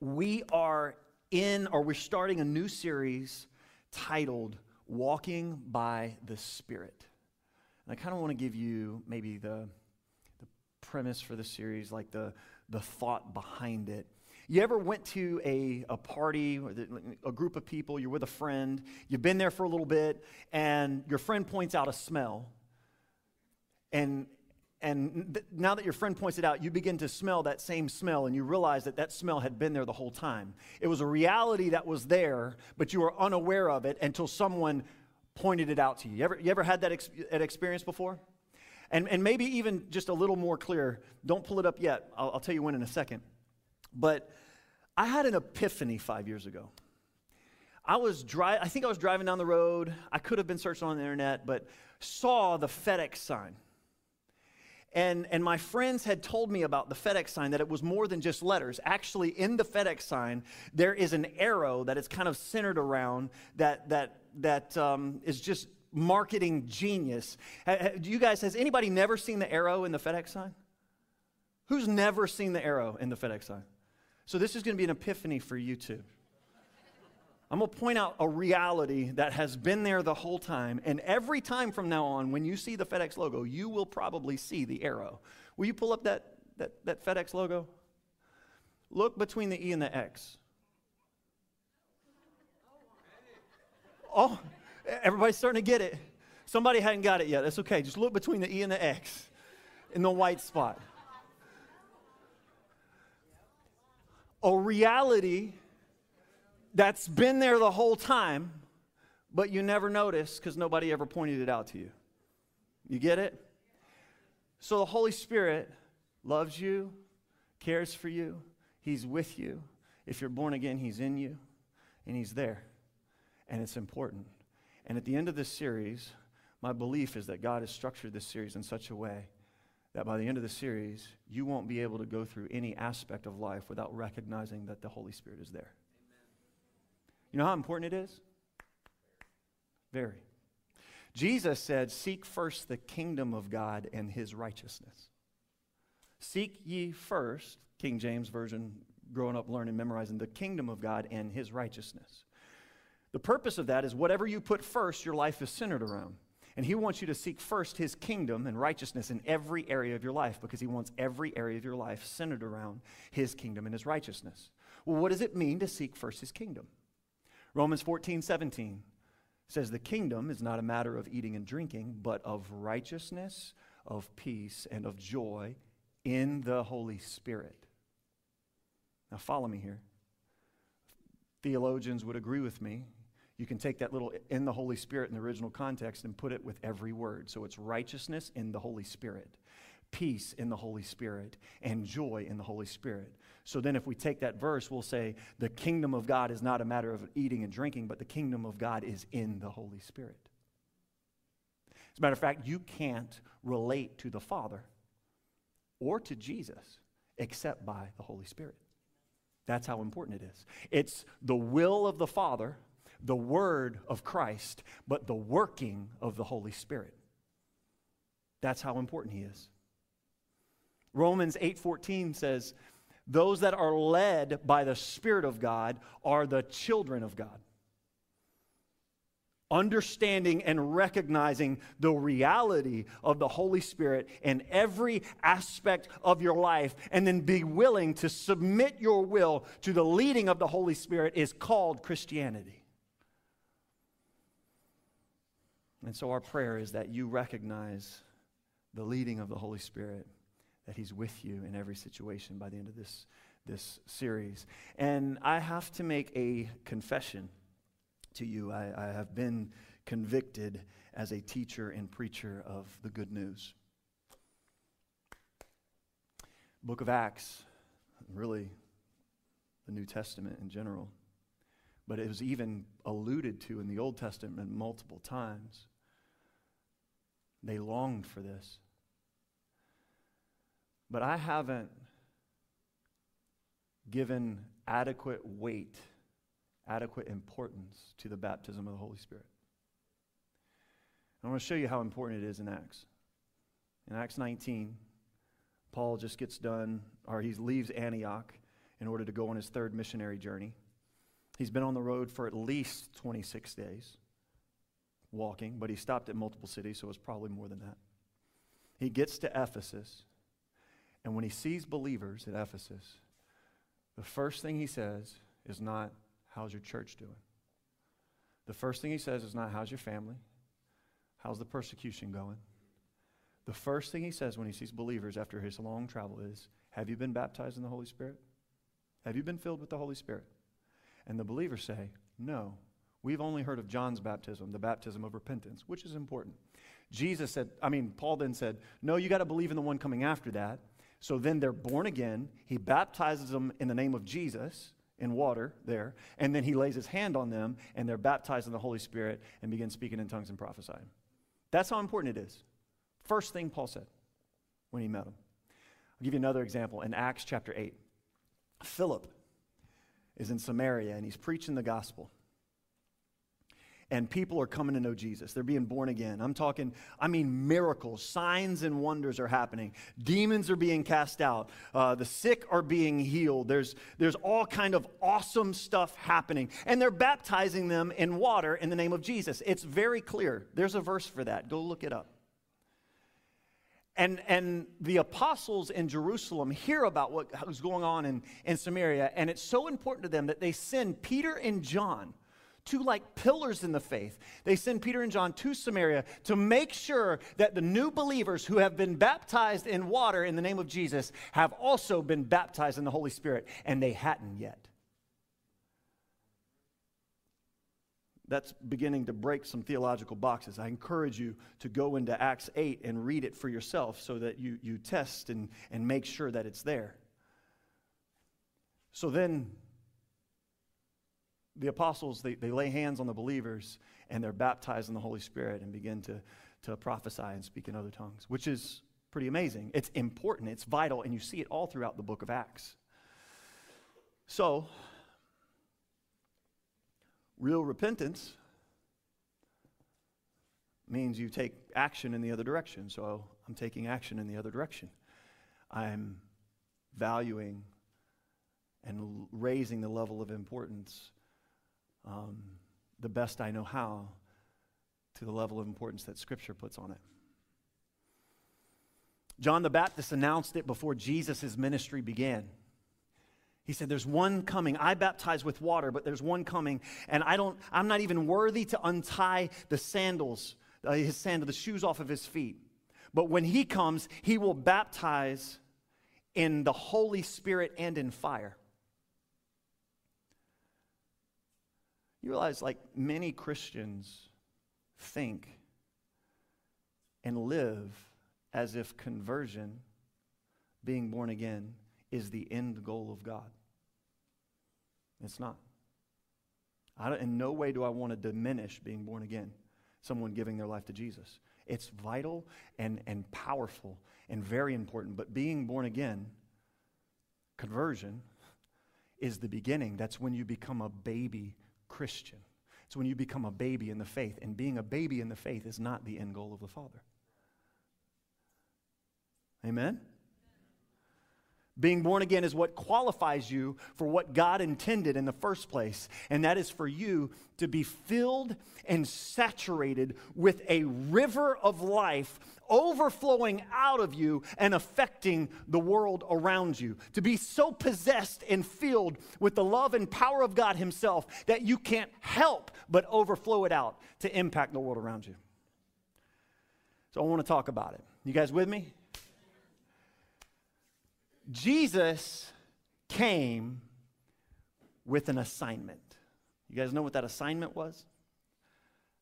We are in, or we're starting a new series titled Walking by the Spirit. And I kind of want to give you maybe the, the premise for the series, like the, the thought behind it. You ever went to a, a party, a group of people, you're with a friend, you've been there for a little bit, and your friend points out a smell, and, and th- now that your friend points it out, you begin to smell that same smell, and you realize that that smell had been there the whole time. It was a reality that was there, but you were unaware of it until someone pointed it out to you. You ever, you ever had that, ex- that experience before? And, and maybe even just a little more clear. Don't pull it up yet. I'll, I'll tell you when in a second. But I had an epiphany five years ago. I was dri- I think I was driving down the road. I could have been searching on the internet, but saw the FedEx sign. And, and my friends had told me about the FedEx sign that it was more than just letters. Actually, in the FedEx sign, there is an arrow that is kind of centered around that, that, that um, is just marketing genius. Do you guys, has anybody never seen the arrow in the FedEx sign? Who's never seen the arrow in the FedEx sign? So this is going to be an epiphany for you too. I'm going to point out a reality that has been there the whole time. And every time from now on, when you see the FedEx logo, you will probably see the arrow. Will you pull up that, that, that FedEx logo? Look between the E and the X. Oh, everybody's starting to get it. Somebody hadn't got it yet. That's okay. Just look between the E and the X in the white spot. A reality that's been there the whole time, but you never notice because nobody ever pointed it out to you. You get it? So the Holy Spirit loves you, cares for you, He's with you. If you're born again, He's in you, and He's there. And it's important. And at the end of this series, my belief is that God has structured this series in such a way that by the end of the series, you won't be able to go through any aspect of life without recognizing that the Holy Spirit is there. You know how important it is? Very. Jesus said, Seek first the kingdom of God and his righteousness. Seek ye first, King James Version, growing up, learning, memorizing, the kingdom of God and his righteousness. The purpose of that is whatever you put first, your life is centered around. And he wants you to seek first his kingdom and righteousness in every area of your life because he wants every area of your life centered around his kingdom and his righteousness. Well, what does it mean to seek first his kingdom? Romans 14, 17 says, The kingdom is not a matter of eating and drinking, but of righteousness, of peace, and of joy in the Holy Spirit. Now, follow me here. Theologians would agree with me. You can take that little in the Holy Spirit in the original context and put it with every word. So it's righteousness in the Holy Spirit, peace in the Holy Spirit, and joy in the Holy Spirit. So then, if we take that verse, we'll say the kingdom of God is not a matter of eating and drinking, but the kingdom of God is in the Holy Spirit. As a matter of fact, you can't relate to the Father or to Jesus except by the Holy Spirit. That's how important it is. It's the will of the Father, the word of Christ, but the working of the Holy Spirit. That's how important he is. Romans 8:14 says, those that are led by the Spirit of God are the children of God. Understanding and recognizing the reality of the Holy Spirit in every aspect of your life, and then be willing to submit your will to the leading of the Holy Spirit is called Christianity. And so, our prayer is that you recognize the leading of the Holy Spirit that He's with you in every situation by the end of this, this series. And I have to make a confession to you. I, I have been convicted as a teacher and preacher of the good news. Book of Acts, really the New Testament in general, but it was even alluded to in the Old Testament multiple times. They longed for this. But I haven't given adequate weight, adequate importance to the baptism of the Holy Spirit. I want to show you how important it is in Acts. In Acts 19, Paul just gets done, or he leaves Antioch in order to go on his third missionary journey. He's been on the road for at least 26 days walking, but he stopped at multiple cities, so it's probably more than that. He gets to Ephesus, and when he sees believers at Ephesus, the first thing he says is not, How's your church doing? The first thing he says is not, How's your family? How's the persecution going? The first thing he says when he sees believers after his long travel is, Have you been baptized in the Holy Spirit? Have you been filled with the Holy Spirit? And the believers say, No. We've only heard of John's baptism, the baptism of repentance, which is important. Jesus said, I mean, Paul then said, No, you got to believe in the one coming after that. So then they're born again. He baptizes them in the name of Jesus in water there, and then he lays his hand on them, and they're baptized in the Holy Spirit and begin speaking in tongues and prophesying. That's how important it is. First thing Paul said when he met him. I'll give you another example in Acts chapter 8. Philip is in Samaria and he's preaching the gospel. And people are coming to know Jesus. They're being born again. I'm talking, I mean, miracles, signs and wonders are happening. Demons are being cast out. Uh, the sick are being healed. There's, there's all kind of awesome stuff happening. And they're baptizing them in water in the name of Jesus. It's very clear. There's a verse for that. Go look it up. And, and the apostles in Jerusalem hear about what was going on in, in Samaria, and it's so important to them that they send Peter and John, two like pillars in the faith. They send Peter and John to Samaria to make sure that the new believers who have been baptized in water in the name of Jesus have also been baptized in the Holy Spirit, and they hadn't yet. that's beginning to break some theological boxes. I encourage you to go into Acts 8 and read it for yourself so that you, you test and, and make sure that it's there. So then the apostles, they, they lay hands on the believers and they're baptized in the Holy Spirit and begin to, to prophesy and speak in other tongues, which is pretty amazing. It's important, it's vital, and you see it all throughout the book of Acts. So, Real repentance means you take action in the other direction. So I'm taking action in the other direction. I'm valuing and raising the level of importance um, the best I know how to the level of importance that Scripture puts on it. John the Baptist announced it before Jesus' ministry began. He said, There's one coming. I baptize with water, but there's one coming, and I don't, I'm not even worthy to untie the sandals, uh, his sandal, the shoes off of his feet. But when he comes, he will baptize in the Holy Spirit and in fire. You realize, like many Christians think and live as if conversion, being born again, is the end goal of God. It's not. in no way do I want to diminish being born again, someone giving their life to Jesus. It's vital and, and powerful and very important. But being born again, conversion, is the beginning. That's when you become a baby Christian. It's when you become a baby in the faith. And being a baby in the faith is not the end goal of the Father. Amen? Being born again is what qualifies you for what God intended in the first place, and that is for you to be filled and saturated with a river of life overflowing out of you and affecting the world around you. To be so possessed and filled with the love and power of God Himself that you can't help but overflow it out to impact the world around you. So I want to talk about it. You guys with me? Jesus came with an assignment. You guys know what that assignment was?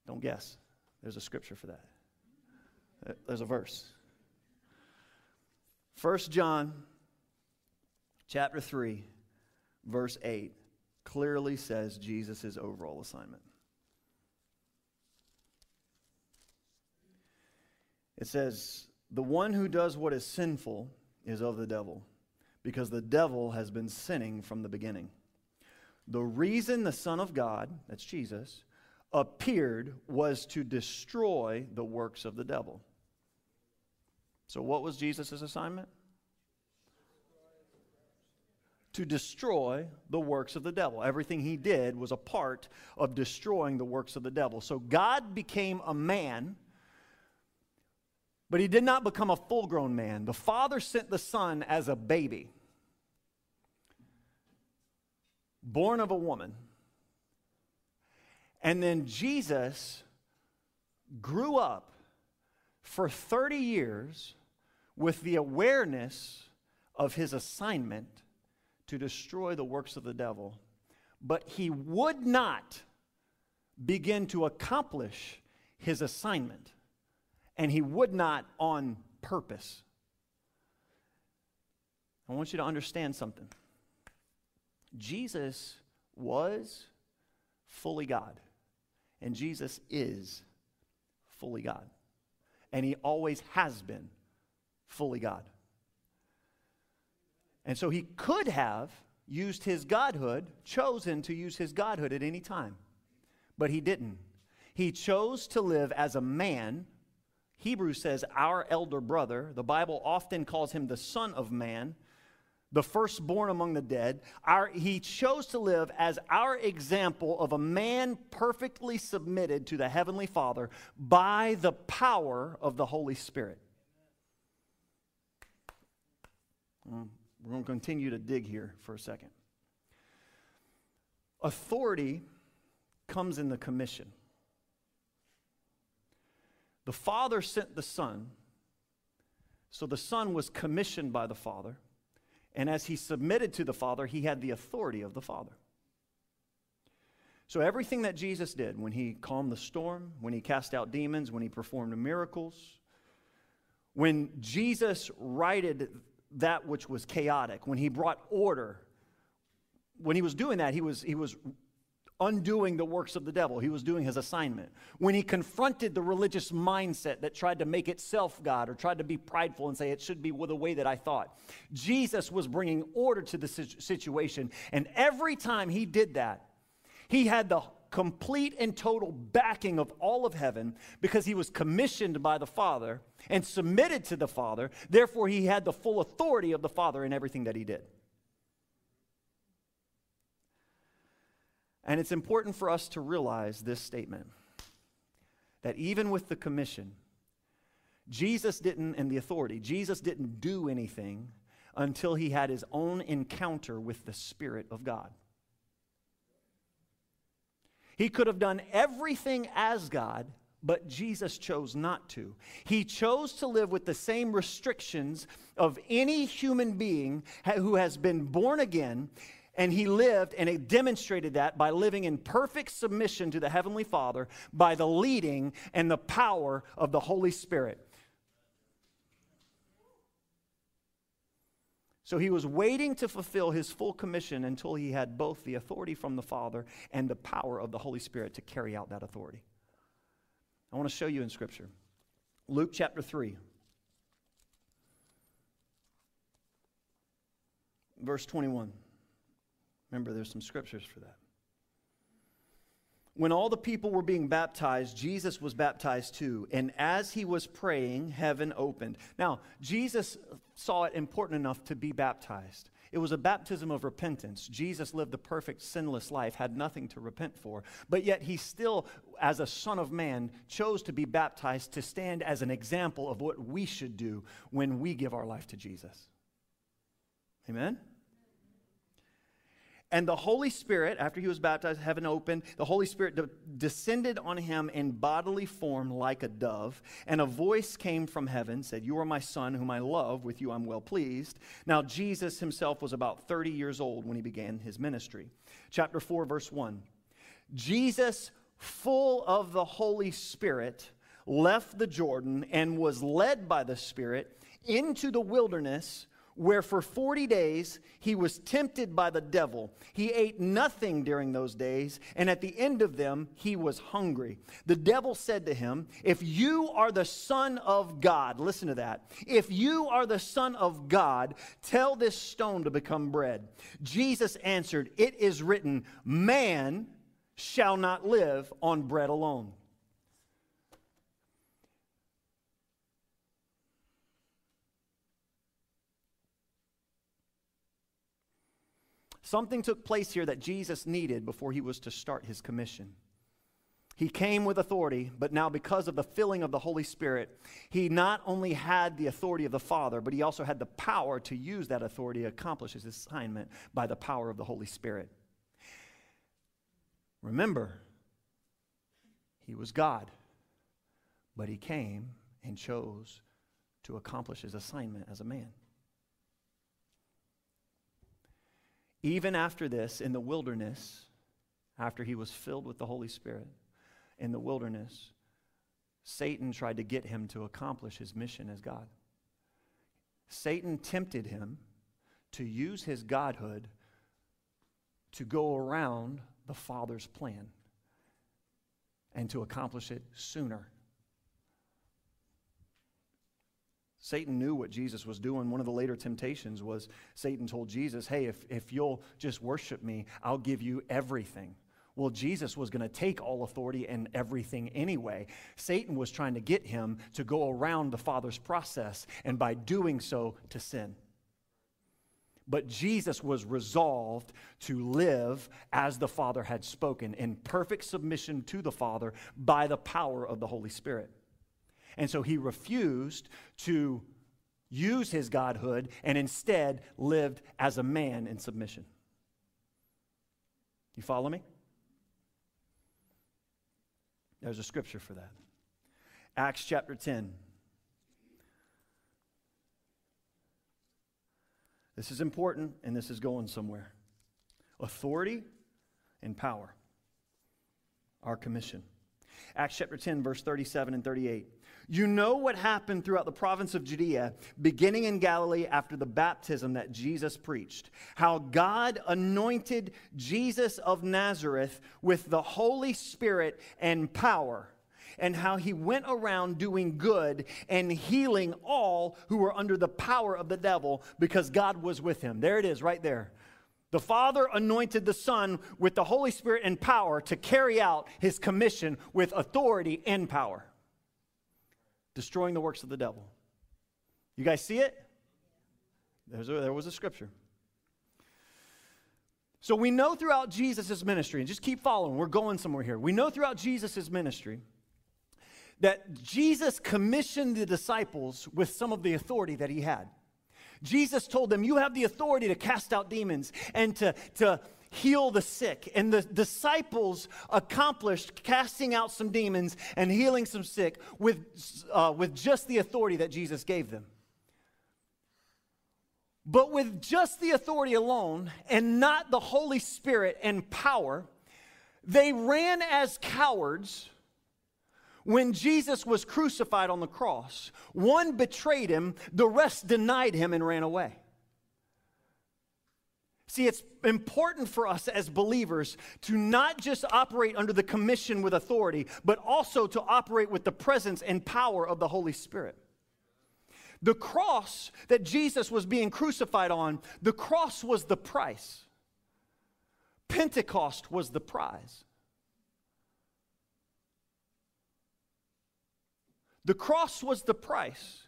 Don't guess. There's a scripture for that. There's a verse. 1 John chapter 3 verse 8 clearly says Jesus' overall assignment. It says, "The one who does what is sinful is of the devil." Because the devil has been sinning from the beginning. The reason the Son of God, that's Jesus, appeared was to destroy the works of the devil. So, what was Jesus' assignment? To destroy the works of the devil. Everything he did was a part of destroying the works of the devil. So, God became a man, but he did not become a full grown man. The Father sent the Son as a baby, born of a woman. And then Jesus grew up for 30 years with the awareness of his assignment to destroy the works of the devil, but he would not begin to accomplish his assignment, and he would not on purpose. I want you to understand something. Jesus was fully God, and Jesus is fully God and he always has been fully God. And so he could have used his godhood, chosen to use his godhood at any time, but he didn't. He chose to live as a man. Hebrews says, our elder brother. The Bible often calls him the Son of Man the firstborn among the dead. Our, he chose to live as our example of a man perfectly submitted to the Heavenly Father by the power of the Holy Spirit. Well, we're going to continue to dig here for a second. Authority comes in the commission. The Father sent the Son, so the Son was commissioned by the Father. And as he submitted to the Father, he had the authority of the Father. So, everything that Jesus did, when he calmed the storm, when he cast out demons, when he performed miracles, when Jesus righted that which was chaotic, when he brought order, when he was doing that, he was, he was undoing the works of the devil. He was doing his assignment. When he confronted the religious mindset that tried to make itself God or tried to be prideful and say it should be the way that I thought, Jesus was bringing order to the situation. And every time he did that, he had the complete and total backing of all of heaven because he was commissioned by the Father and submitted to the Father. Therefore, he had the full authority of the Father in everything that he did. And it's important for us to realize this statement that even with the commission, Jesus didn't, and the authority, Jesus didn't do anything until he had his own encounter with the Spirit of God. He could have done everything as God, but Jesus chose not to. He chose to live with the same restrictions of any human being who has been born again and he lived and he demonstrated that by living in perfect submission to the Heavenly Father by the leading and the power of the Holy Spirit. So he was waiting to fulfill his full commission until he had both the authority from the Father and the power of the Holy Spirit to carry out that authority. I want to show you in Scripture. Luke chapter 3. Verse 21. Remember, there's some scriptures for that. When all the people were being baptized, Jesus was baptized too. And as he was praying, heaven opened. Now, Jesus saw it important enough to be baptized. It was a baptism of repentance. Jesus lived a perfect, sinless life, had nothing to repent for. But yet, he still, as a son of man, chose to be baptized to stand as an example of what we should do when we give our life to Jesus. Amen? And the Holy Spirit, after he was baptized, heaven opened, the Holy Spirit de- descended on him in bodily form like a dove. And a voice came from heaven, said, You are my son, whom I love. With you I'm well pleased. Now, Jesus himself was about 30 years old when he began his ministry. Chapter 4, verse 1. Jesus, full of the Holy Spirit, left the Jordan and was led by the Spirit into the wilderness where for 40 days he was tempted by the devil. He ate nothing during those days, and at the end of them he was hungry. The devil said to him, If you are the Son of God, listen to that. If you are the Son of God, tell this stone to become bread. Jesus answered, It is written, Man shall not live on bread alone. Something took place here that Jesus needed before he was to start his commission. He came with authority, but now, because of the filling of the Holy Spirit, he not only had the authority of the Father, but he also had the power to use that authority to accomplish his assignment by the power of the Holy Spirit. Remember, he was God, but he came and chose to accomplish his assignment as a man. Even after this, in the wilderness, after he was filled with the Holy Spirit, in the wilderness, Satan tried to get him to accomplish his mission as God. Satan tempted him to use his godhood to go around the Father's plan and to accomplish it sooner Satan knew what Jesus was doing. One of the later temptations was Satan told Jesus, Hey, if, if you'll just worship me, I'll give you everything. Well, Jesus was going to take all authority and everything anyway. Satan was trying to get him to go around the Father's process, and by doing so, to sin. But Jesus was resolved to live as the Father had spoken, in perfect submission to the Father by the power of the Holy Spirit. And so he refused to use his godhood and instead lived as a man in submission. You follow me? There's a scripture for that. Acts chapter 10. This is important and this is going somewhere. Authority and power. Our commission. Acts chapter 10, verse 37 and 38. You know what happened throughout the province of Judea, beginning in Galilee after the baptism that Jesus preached. How God anointed Jesus of Nazareth with the Holy Spirit and power, and how he went around doing good and healing all who were under the power of the devil because God was with him. There it is, right there. The Father anointed the Son with the Holy Spirit and power to carry out his commission with authority and power destroying the works of the devil. You guys see it? There's a, there was a scripture. So we know throughout Jesus' ministry, and just keep following, we're going somewhere here. We know throughout Jesus' ministry that Jesus commissioned the disciples with some of the authority that he had. Jesus told them, You have the authority to cast out demons and to, to heal the sick. And the disciples accomplished casting out some demons and healing some sick with, uh, with just the authority that Jesus gave them. But with just the authority alone and not the Holy Spirit and power, they ran as cowards when Jesus was crucified on the cross. One betrayed him, the rest denied him and ran away. See, it's important for us as believers to not just operate under the commission with authority, but also to operate with the presence and power of the Holy Spirit. The cross that Jesus was being crucified on, the cross was the price. Pentecost was the prize. The cross was the price.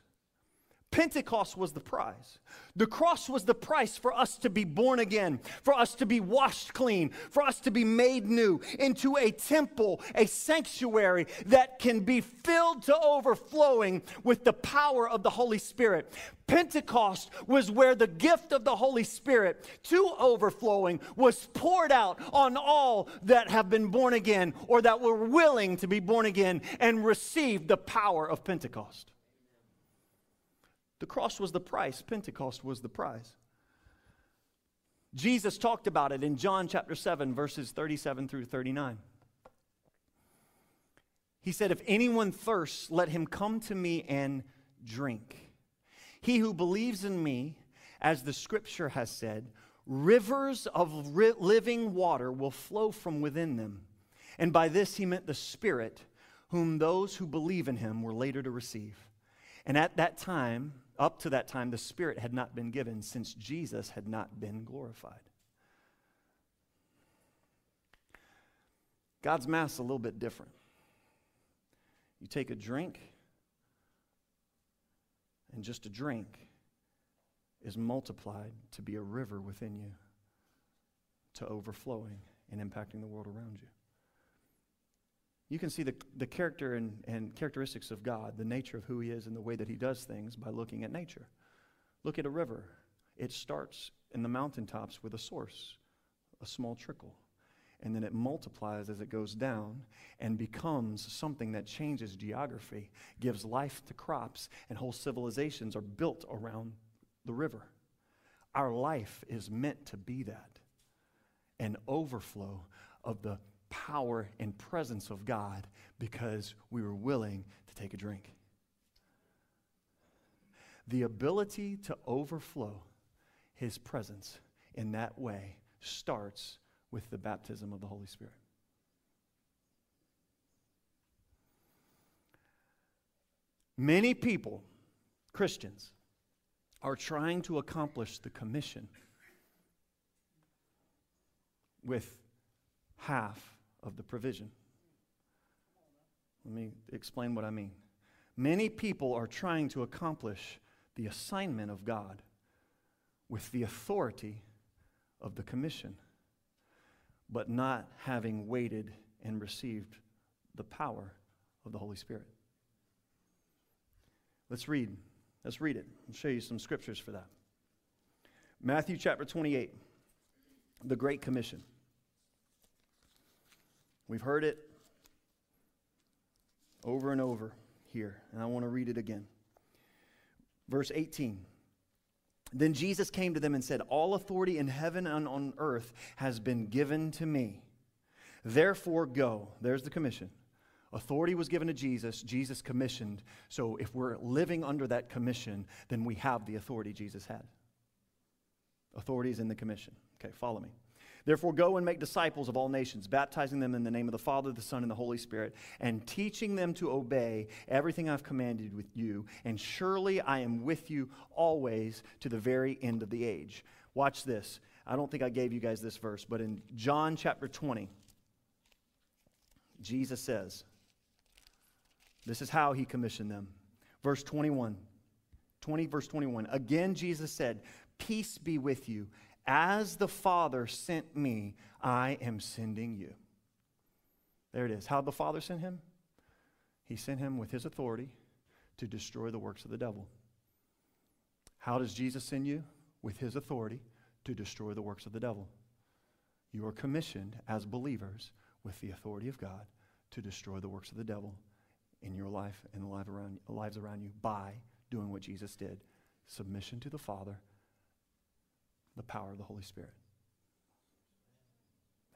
Pentecost was the prize. The cross was the price for us to be born again, for us to be washed clean, for us to be made new into a temple, a sanctuary that can be filled to overflowing with the power of the Holy Spirit. Pentecost was where the gift of the Holy Spirit to overflowing was poured out on all that have been born again or that were willing to be born again and receive the power of Pentecost. The cross was the price, Pentecost was the prize. Jesus talked about it in John chapter 7, verses 37 through 39. He said, If anyone thirsts, let him come to me and drink. He who believes in me, as the scripture has said, rivers of ri- living water will flow from within them. And by this he meant the Spirit, whom those who believe in him were later to receive. And at that time, up to that time, the Spirit had not been given since Jesus had not been glorified. God's Mass is a little bit different. You take a drink, and just a drink is multiplied to be a river within you, to overflowing and impacting the world around you. You can see the, the character and, and characteristics of God, the nature of who He is, and the way that He does things by looking at nature. Look at a river. It starts in the mountaintops with a source, a small trickle. And then it multiplies as it goes down and becomes something that changes geography, gives life to crops, and whole civilizations are built around the river. Our life is meant to be that an overflow of the power and presence of God because we were willing to take a drink. The ability to overflow His presence in that way starts with the baptism of the Holy Spirit. Many people, Christians, are trying to accomplish the commission with half of the provision. Let me explain what I mean. Many people are trying to accomplish the assignment of God with the authority of the commission, but not having waited and received the power of the Holy Spirit. Let's read. Let's read it. I'll show you some scriptures for that. Matthew chapter 28, the Great Commission. We've heard it over and over here, and I want to read it again. Verse 18. Then Jesus came to them and said, All authority in heaven and on earth has been given to me. Therefore, go. There's the commission. Authority was given to Jesus. Jesus commissioned. So if we're living under that commission, then we have the authority Jesus had. Authority is in the commission. Okay, follow me. Therefore, go and make disciples of all nations, baptizing them in the name of the Father, the Son, and the Holy Spirit, and teaching them to obey everything I've commanded with you. And surely I am with you always to the very end of the age. Watch this. I don't think I gave you guys this verse, but in John chapter 20, Jesus says, This is how he commissioned them. Verse 21. 20, verse 21. Again, Jesus said, Peace be with you. As the Father sent me, I am sending you. There it is. How the Father sent him? He sent him with his authority to destroy the works of the devil. How does Jesus send you? With his authority to destroy the works of the devil. You are commissioned as believers with the authority of God to destroy the works of the devil in your life and the life around, lives around you by doing what Jesus did submission to the Father the power of the Holy Spirit.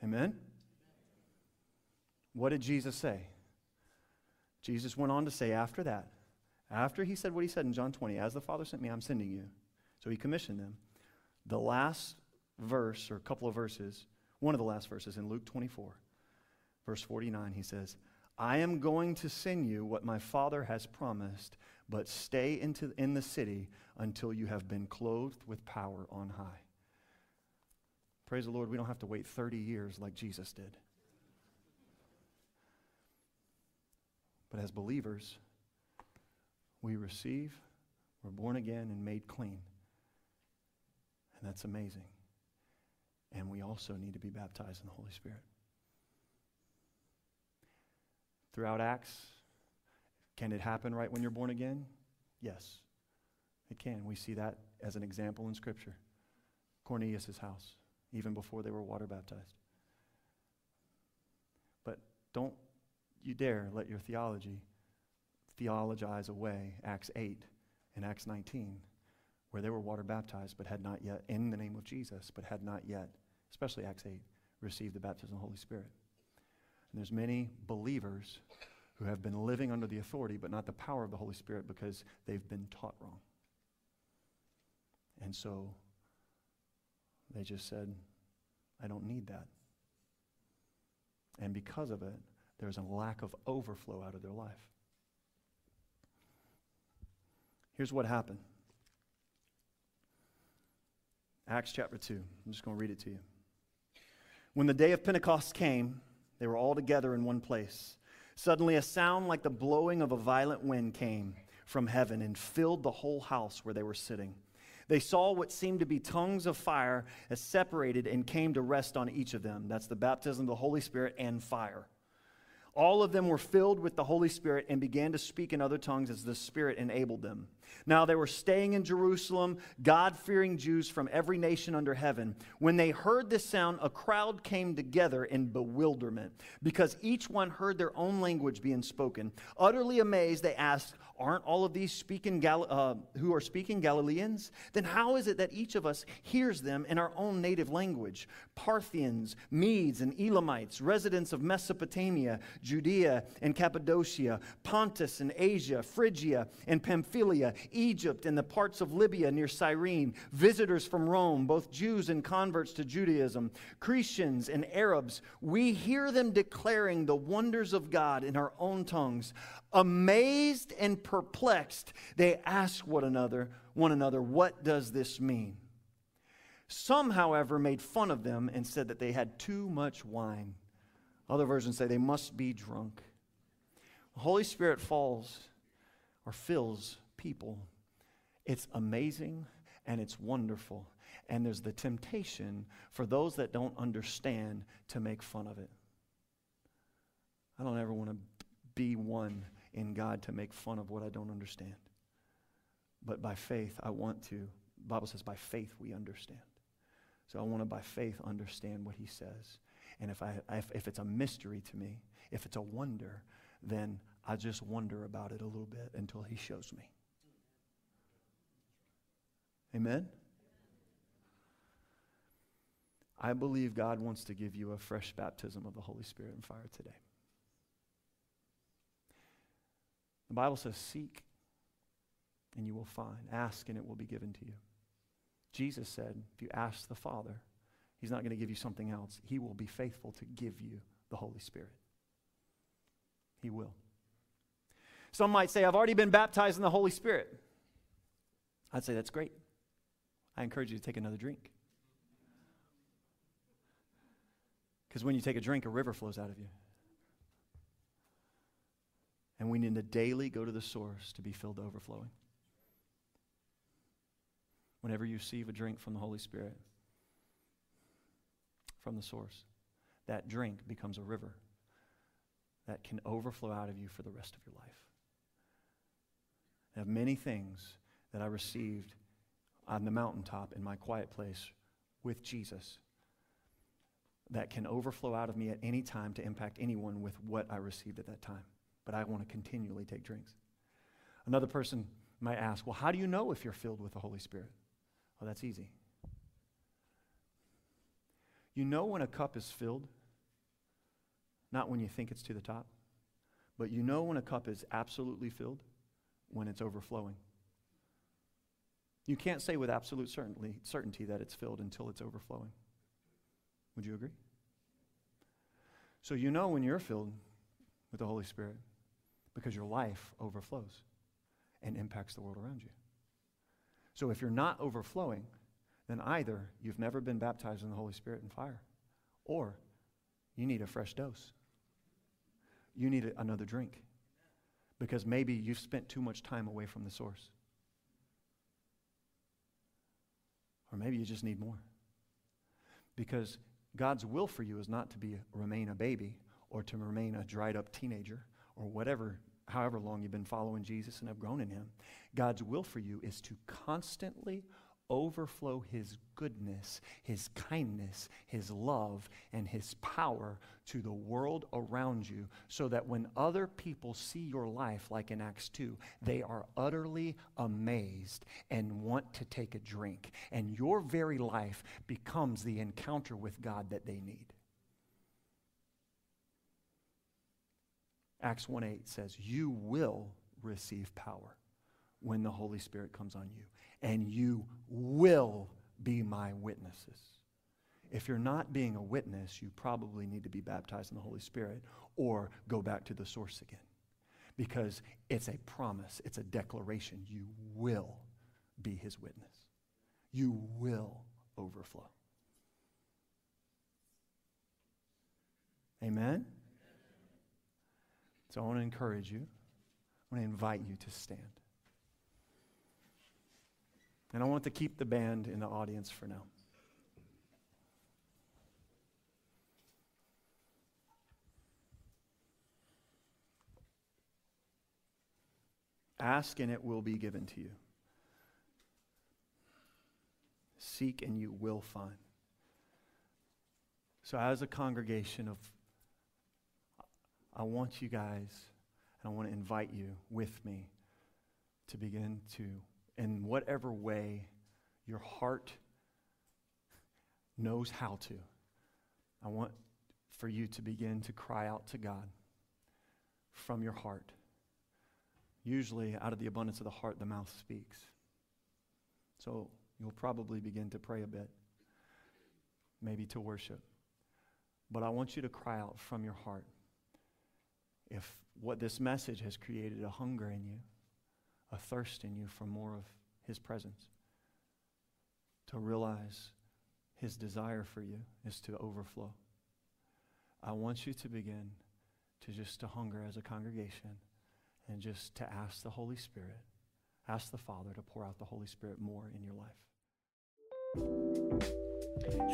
Amen? What did Jesus say? Jesus went on to say after that, after he said what he said in John 20, as the Father sent me, I'm sending you. So he commissioned them. The last verse, or a couple of verses, one of the last verses in Luke 24, verse 49, he says, I am going to send you what my Father has promised, but stay into, in the city until you have been clothed with power on high. Praise the Lord, we don't have to wait 30 years like Jesus did. But as believers, we receive, we're born again and made clean. And that's amazing. And we also need to be baptized in the Holy Spirit. Throughout Acts, can it happen right when you're born again? Yes, it can. We see that as an example in Scripture. Cornelius' house even before they were water baptized. But don't you dare let your theology theologize away Acts 8 and Acts 19, where they were water baptized but had not yet, in the name of Jesus, but had not yet, especially Acts 8, received the baptism of the Holy Spirit. And there's many believers who have been living under the authority but not the power of the Holy Spirit because they've been taught wrong. And so they just said, I don't need that. And because of it, there's a lack of overflow out of their life. Here's what happened Acts chapter 2. I'm just going to read it to you. When the day of Pentecost came, they were all together in one place. Suddenly, a sound like the blowing of a violent wind came from heaven and filled the whole house where they were sitting. They saw what seemed to be tongues of fire as separated and came to rest on each of them. That's the baptism of the Holy Spirit and fire. All of them were filled with the Holy Spirit and began to speak in other tongues as the Spirit enabled them. Now they were staying in Jerusalem, God fearing Jews from every nation under heaven. When they heard this sound, a crowd came together in bewilderment because each one heard their own language being spoken. Utterly amazed, they asked, Aren't all of these speaking Gal- uh, who are speaking Galileans? Then how is it that each of us hears them in our own native language? Parthians, Medes, and Elamites, residents of Mesopotamia, Judea and Cappadocia, Pontus and Asia, Phrygia and Pamphylia, Egypt and the parts of Libya near Cyrene, visitors from Rome, both Jews and converts to Judaism, Cretians and Arabs, we hear them declaring the wonders of God in our own tongues. Amazed and perplexed, they ask one another, one another, what does this mean? Some, however, made fun of them and said that they had too much wine. Other versions say they must be drunk. The Holy Spirit falls or fills people. It's amazing and it's wonderful. And there's the temptation for those that don't understand to make fun of it. I don't ever want to be one in God to make fun of what I don't understand. But by faith, I want to. The Bible says, by faith, we understand. So I want to, by faith, understand what he says. And if, I, if, if it's a mystery to me, if it's a wonder, then I just wonder about it a little bit until he shows me. Amen? I believe God wants to give you a fresh baptism of the Holy Spirit and fire today. The Bible says, Seek and you will find. Ask and it will be given to you. Jesus said, If you ask the Father, He's not going to give you something else. He will be faithful to give you the Holy Spirit. He will. Some might say, I've already been baptized in the Holy Spirit. I'd say, That's great. I encourage you to take another drink. Because when you take a drink, a river flows out of you. And we need to daily go to the source to be filled to overflowing. Whenever you receive a drink from the Holy Spirit, from the source, that drink becomes a river that can overflow out of you for the rest of your life. I have many things that I received on the mountaintop in my quiet place with Jesus that can overflow out of me at any time to impact anyone with what I received at that time but I want to continually take drinks. Another person might ask, Well, how do you know if you're filled with the Holy Spirit? Well, that's easy. You know when a cup is filled, not when you think it's to the top, but you know when a cup is absolutely filled when it's overflowing. You can't say with absolute certainty, certainty that it's filled until it's overflowing. Would you agree? So you know when you're filled with the Holy Spirit because your life overflows and impacts the world around you. So if you're not overflowing, then either you've never been baptized in the Holy Spirit and fire, or you need a fresh dose. You need a, another drink because maybe you've spent too much time away from the source. Or maybe you just need more. Because God's will for you is not to be remain a baby or to remain a dried up teenager or whatever, however long you've been following Jesus and have grown in Him, God's will for you is to constantly overflow His goodness, His kindness, His love, and His power to the world around you so that when other people see your life, like in Acts 2, they are utterly amazed and want to take a drink. And your very life becomes the encounter with God that they need. Acts 1 8 says, You will receive power when the Holy Spirit comes on you. And you will be my witnesses. If you're not being a witness, you probably need to be baptized in the Holy Spirit or go back to the source again. Because it's a promise, it's a declaration. You will be his witness, you will overflow. Amen? So I want to encourage you. I want to invite you to stand. And I want to keep the band in the audience for now. Ask and it will be given to you. Seek and you will find. So, as a congregation of, I want you guys, and I want to invite you with me to begin to, in whatever way your heart knows how to, I want for you to begin to cry out to God from your heart. Usually, out of the abundance of the heart, the mouth speaks. So, you'll probably begin to pray a bit, maybe to worship. But I want you to cry out from your heart. If what this message has created a hunger in you, a thirst in you for more of His presence, to realize His desire for you is to overflow. I want you to begin to just to hunger as a congregation and just to ask the Holy Spirit, ask the Father to pour out the Holy Spirit more in your life.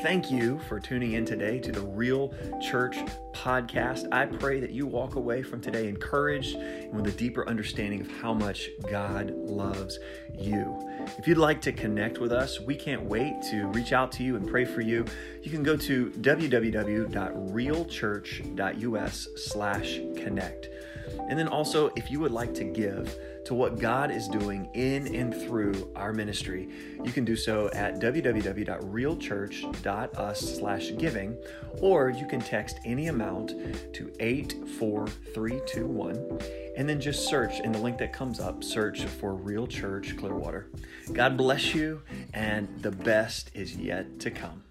Thank you for tuning in today to the Real Church podcast. I pray that you walk away from today encouraged and with a deeper understanding of how much God loves you. If you'd like to connect with us, we can't wait to reach out to you and pray for you. You can go to www.realchurch.us/connect. And then also, if you would like to give to what God is doing in and through our ministry, you can do so at www.realchurch.us/giving, or you can text any amount to 84321 and then just search in the link that comes up, search for Real Church Clearwater. God bless you, and the best is yet to come.